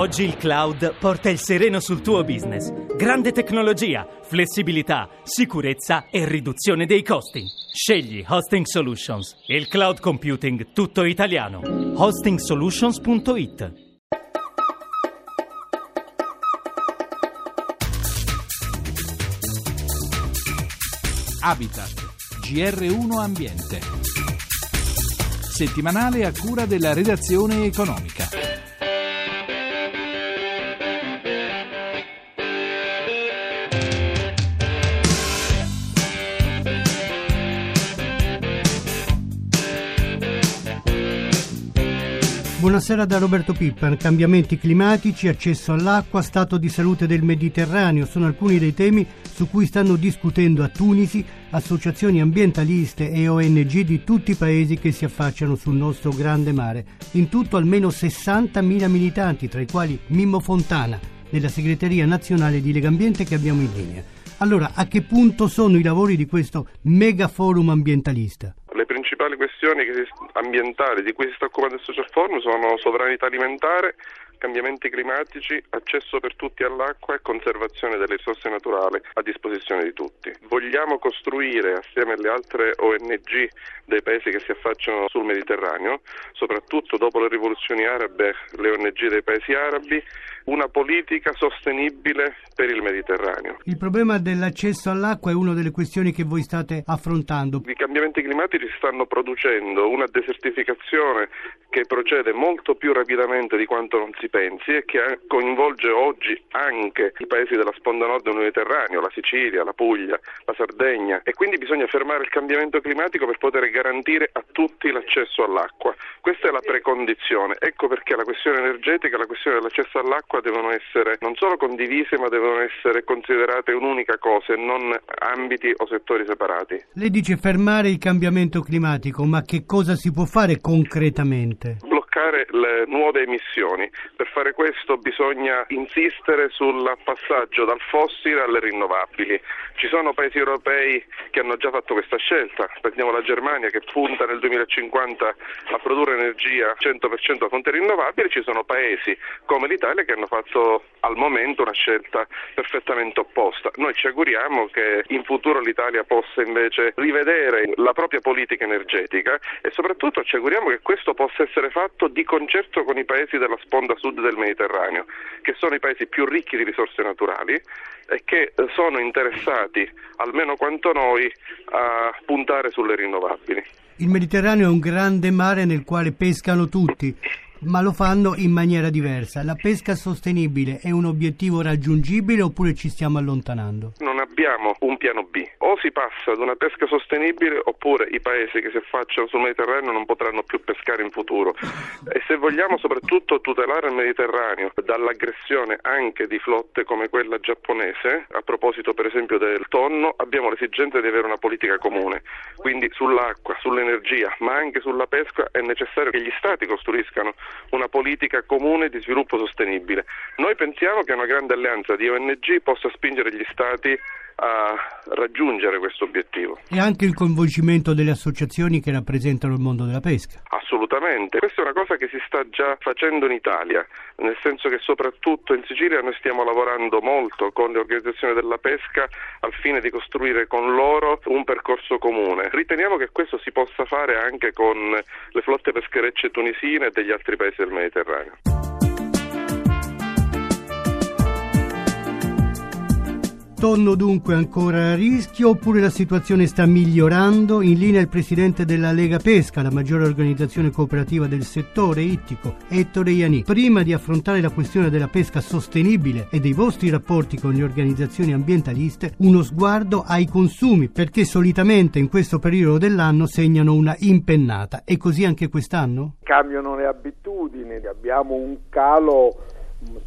Oggi il cloud porta il sereno sul tuo business. Grande tecnologia, flessibilità, sicurezza e riduzione dei costi. Scegli Hosting Solutions, il cloud computing tutto italiano. hostingsolutions.it Habitat, GR1 Ambiente. Settimanale a cura della redazione economica. Buonasera da Roberto Pippan. Cambiamenti climatici, accesso all'acqua, stato di salute del Mediterraneo sono alcuni dei temi su cui stanno discutendo a Tunisi associazioni ambientaliste e ONG di tutti i paesi che si affacciano sul nostro grande mare. In tutto almeno 60.000 militanti, tra i quali Mimmo Fontana, della segreteria nazionale di Lega Ambiente che abbiamo in linea. Allora, a che punto sono i lavori di questo mega forum ambientalista? Principali questioni ambientali di cui si sta occupando il Social Forum sono sovranità alimentare, cambiamenti climatici, accesso per tutti all'acqua e conservazione delle risorse naturali a disposizione di tutti. Vogliamo costruire assieme alle altre ONG dei paesi che si affacciano sul Mediterraneo, soprattutto dopo le rivoluzioni arabe, le ONG dei paesi arabi, una politica sostenibile per il Mediterraneo. Il problema dell'accesso all'acqua è una delle questioni che voi state affrontando. I cambiamenti climatici stanno producendo una desertificazione che procede molto più rapidamente di quanto non si pensi e che coinvolge oggi anche i paesi della sponda nord del Mediterraneo, la Sicilia, la Puglia, la Sardegna e quindi bisogna fermare il cambiamento climatico per poter garantire a tutti l'accesso all'acqua. Questa è la precondizione. Ecco perché la questione energetica la questione dell'accesso all'acqua devono essere non solo condivise ma devono essere considerate un'unica cosa e non ambiti o settori separati. Lei dice fermare il cambiamento climatico, ma che cosa si può fare concretamente? Le nuove emissioni. Per fare questo bisogna insistere sul passaggio dal fossile alle rinnovabili. Ci sono paesi europei che hanno già fatto questa scelta, prendiamo la Germania che punta nel 2050 a produrre energia 100% da fonti rinnovabili, ci sono paesi come l'Italia che hanno fatto al momento una scelta perfettamente opposta. Noi ci auguriamo che in futuro l'Italia possa invece rivedere la propria politica energetica e soprattutto ci auguriamo che questo possa essere fatto di concerto con i paesi della sponda sud del Mediterraneo, che sono i paesi più ricchi di risorse naturali e che eh, sono interessati, almeno quanto noi, a puntare sulle rinnovabili. Il Mediterraneo è un grande mare nel quale pescano tutti ma lo fanno in maniera diversa. La pesca sostenibile è un obiettivo raggiungibile oppure ci stiamo allontanando? Non abbiamo un piano B. O si passa ad una pesca sostenibile oppure i paesi che si affacciano sul Mediterraneo non potranno più pescare in futuro. E se vogliamo soprattutto tutelare il Mediterraneo dall'aggressione anche di flotte come quella giapponese, a proposito per esempio del tonno, abbiamo l'esigenza di avere una politica comune. Quindi sull'acqua, sull'energia, ma anche sulla pesca è necessario che gli stati costruiscano una politica comune di sviluppo sostenibile. Noi pensiamo che una grande alleanza di ONG possa spingere gli Stati a raggiungere questo obiettivo. E anche il coinvolgimento delle associazioni che rappresentano il mondo della pesca. Assolutamente, questa è una cosa che si sta già facendo in Italia, nel senso che soprattutto in Sicilia noi stiamo lavorando molto con le organizzazioni della pesca al fine di costruire con loro un percorso comune. Riteniamo che questo si possa fare anche con le flotte pescherecce tunisine e degli altri paesi del Mediterraneo. Tonno dunque ancora a rischio oppure la situazione sta migliorando? In linea il presidente della Lega Pesca, la maggiore organizzazione cooperativa del settore ittico, Ettore Iani. Prima di affrontare la questione della pesca sostenibile e dei vostri rapporti con le organizzazioni ambientaliste, uno sguardo ai consumi, perché solitamente in questo periodo dell'anno segnano una impennata. E così anche quest'anno? Cambiano le abitudini, abbiamo un calo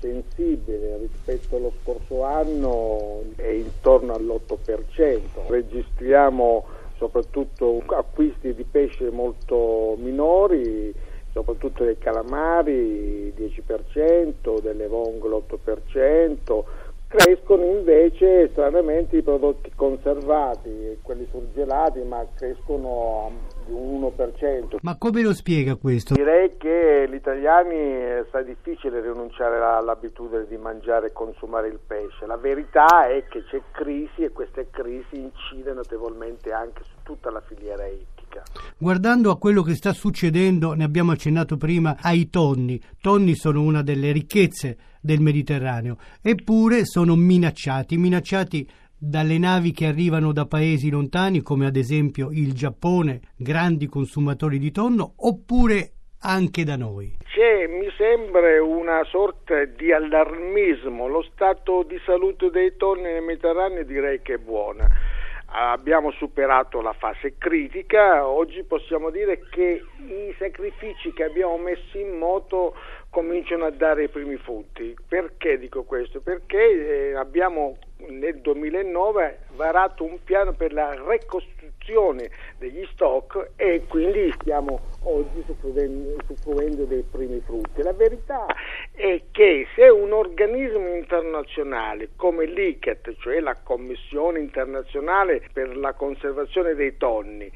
sensibile rispetto allo scorso anno è intorno all'8%. Registriamo soprattutto acquisti di pesce molto minori, soprattutto dei calamari 10%, delle vongole 8%, Crescono invece stranamente i prodotti conservati, quelli surgelati, ma crescono di un 1%. Ma come lo spiega questo? Direi che gli italiani sta difficile rinunciare all'abitudine di mangiare e consumare il pesce. La verità è che c'è crisi e questa crisi incide notevolmente anche su tutta la filiera ittica. Guardando a quello che sta succedendo, ne abbiamo accennato prima, ai tonni. Tonni sono una delle ricchezze del Mediterraneo, eppure sono minacciati, minacciati dalle navi che arrivano da paesi lontani, come ad esempio il Giappone, grandi consumatori di tonno, oppure anche da noi. C'è, mi sembra, una sorta di allarmismo. Lo stato di salute dei tonni nel Mediterraneo direi che è buona abbiamo superato la fase critica, oggi possiamo dire che i sacrifici che abbiamo messo in moto cominciano a dare i primi frutti. Perché dico questo? Perché eh, abbiamo nel 2009 varato un piano per la ricostruzione degli stock e quindi stiamo oggi soffrendo dei primi frutti. La verità è che se un organismo internazionale come l'ICAT, cioè la Commissione internazionale per la conservazione dei tonni,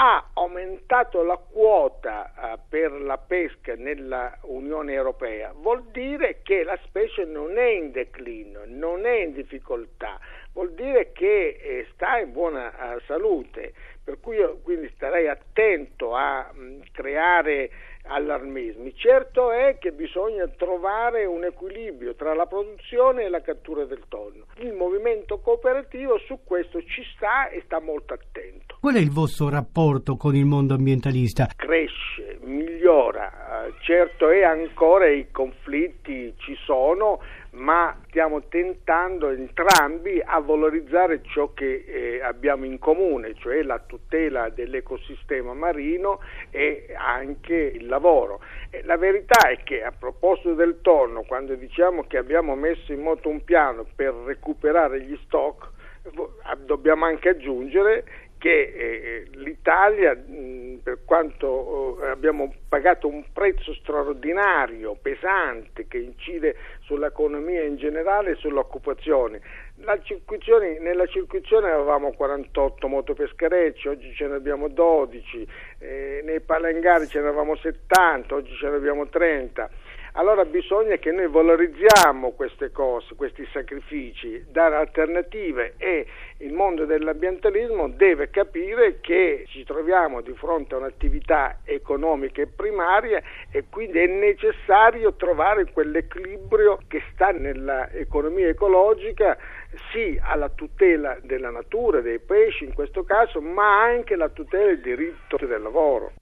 ha aumentato la quota eh, per la pesca nella Unione Europea, vuol dire che la specie non è in declino, non è in difficoltà, vuol dire che eh, sta in buona eh, salute, per cui io quindi starei attento a mh, creare allarmismi. Certo è che bisogna trovare un equilibrio tra la produzione e la cattura del tonno. Il movimento cooperativo su questo ci sta e sta molto attento. Qual è il vostro rapporto con il mondo ambientalista? Cresce, migliora, eh, certo è ancora i conflitti ci sono, ma stiamo tentando entrambi a valorizzare ciò che eh, abbiamo in comune, cioè la tutela dell'ecosistema marino e anche il lavoro. E la verità è che a proposito del tonno, quando diciamo che abbiamo messo in moto un piano per recuperare gli stock, dobbiamo anche aggiungere che eh, l'Italia, mh, per quanto eh, abbiamo pagato un prezzo straordinario, pesante, che incide sull'economia in generale e sull'occupazione, circuizione, nella circuizione avevamo 48 motopescherecci, oggi ce ne abbiamo 12, eh, nei palengari ce ne avevamo 70, oggi ce ne abbiamo 30 allora bisogna che noi valorizziamo queste cose, questi sacrifici, dare alternative e il mondo dell'ambientalismo deve capire che ci troviamo di fronte a un'attività economica e primaria e quindi è necessario trovare quell'equilibrio che sta nell'economia ecologica sì alla tutela della natura, dei pesci in questo caso, ma anche la tutela del diritto del lavoro.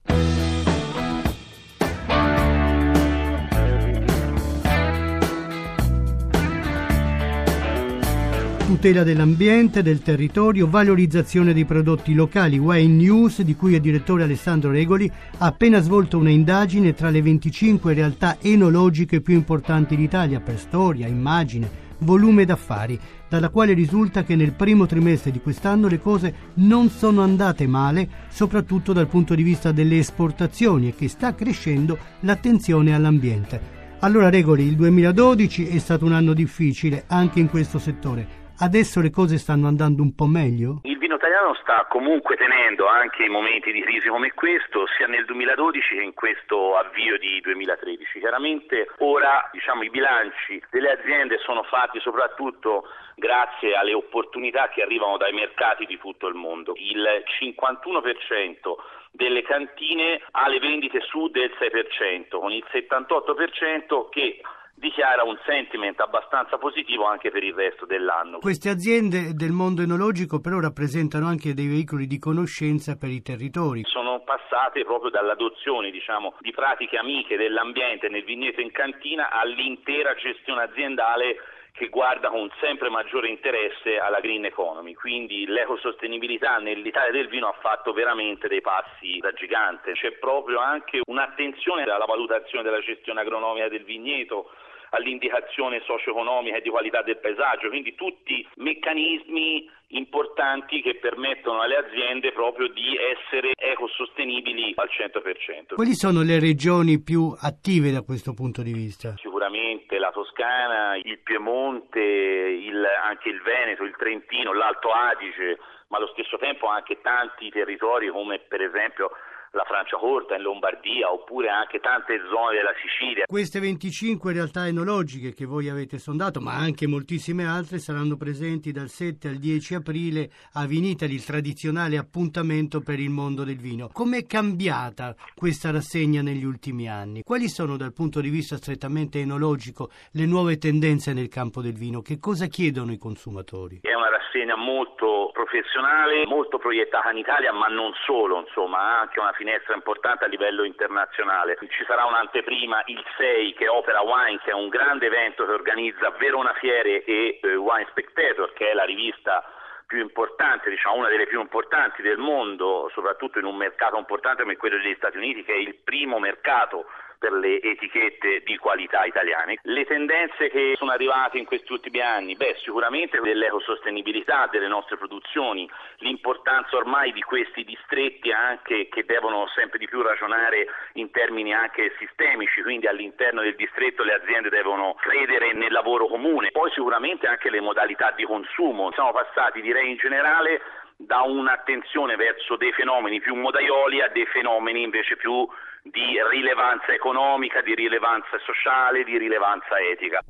Tutela dell'ambiente, del territorio, valorizzazione dei prodotti locali. Wine News, di cui è direttore Alessandro Regoli, ha appena svolto una indagine tra le 25 realtà enologiche più importanti d'Italia per storia, immagine, volume d'affari, dalla quale risulta che nel primo trimestre di quest'anno le cose non sono andate male, soprattutto dal punto di vista delle esportazioni e che sta crescendo l'attenzione all'ambiente. Allora Regoli, il 2012 è stato un anno difficile anche in questo settore. Adesso le cose stanno andando un po' meglio? Il vino italiano sta comunque tenendo anche in momenti di crisi come questo, sia nel 2012 che in questo avvio di 2013. Chiaramente ora diciamo, i bilanci delle aziende sono fatti soprattutto grazie alle opportunità che arrivano dai mercati di tutto il mondo. Il 51% delle cantine ha le vendite su del 6%, con il 78% che dichiara un sentiment abbastanza positivo anche per il resto dell'anno. Queste aziende del mondo enologico però rappresentano anche dei veicoli di conoscenza per i territori. Sono passate proprio dall'adozione diciamo, di pratiche amiche dell'ambiente nel vigneto in cantina all'intera gestione aziendale che guarda con sempre maggiore interesse alla green economy, quindi l'ecosostenibilità nell'Italia del vino ha fatto veramente dei passi da gigante, c'è proprio anche un'attenzione alla valutazione della gestione agronomica del vigneto, all'indicazione socio-economica e di qualità del paesaggio, quindi tutti meccanismi importanti che permettono alle aziende proprio di essere ecosostenibili al 100%. Quali sono le regioni più attive da questo punto di vista? Sicuramente la Toscana, il Piemonte, il, anche il Veneto, il Trentino, l'Alto Adige, ma allo stesso tempo anche tanti territori come per esempio la Francia Corta in Lombardia oppure anche tante zone della Sicilia. Queste 25 realtà enologiche che voi avete sondato, ma anche moltissime altre, saranno presenti dal 7 al 10 aprile a Vinitali, il tradizionale appuntamento per il mondo del vino. Com'è cambiata questa rassegna negli ultimi anni? Quali sono dal punto di vista strettamente enologico le nuove tendenze nel campo del vino? Che cosa chiedono i consumatori? È una rassegna molto professionale, molto proiettata in Italia, ma non solo, insomma, anche una finestra importante a livello internazionale. Ci sarà un'anteprima, il 6, che Opera Wine, che è un grande evento che organizza Verona Fiere e eh, Wine Spectator, che è la rivista più importante, diciamo una delle più importanti del mondo, soprattutto in un mercato importante come quello degli Stati Uniti, che è il primo mercato per le etichette di qualità italiane. Le tendenze che sono arrivate in questi ultimi anni, beh, sicuramente dell'ecosostenibilità delle nostre produzioni, l'importanza ormai di questi distretti anche che devono sempre di più ragionare in termini anche sistemici, quindi all'interno del distretto le aziende devono credere nel lavoro comune. Poi sicuramente anche le modalità di consumo. Siamo passati, direi in generale, da un'attenzione verso dei fenomeni più modaioli a dei fenomeni invece più di rilevanza economica, di rilevanza sociale, di rilevanza etica.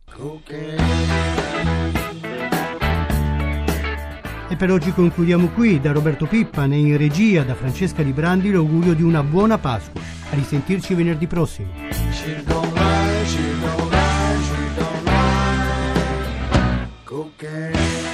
E per oggi concludiamo qui. Da Roberto Pippan e in regia da Francesca Di Brandi l'augurio di una buona Pasqua. A risentirci venerdì prossimo. Cocaine.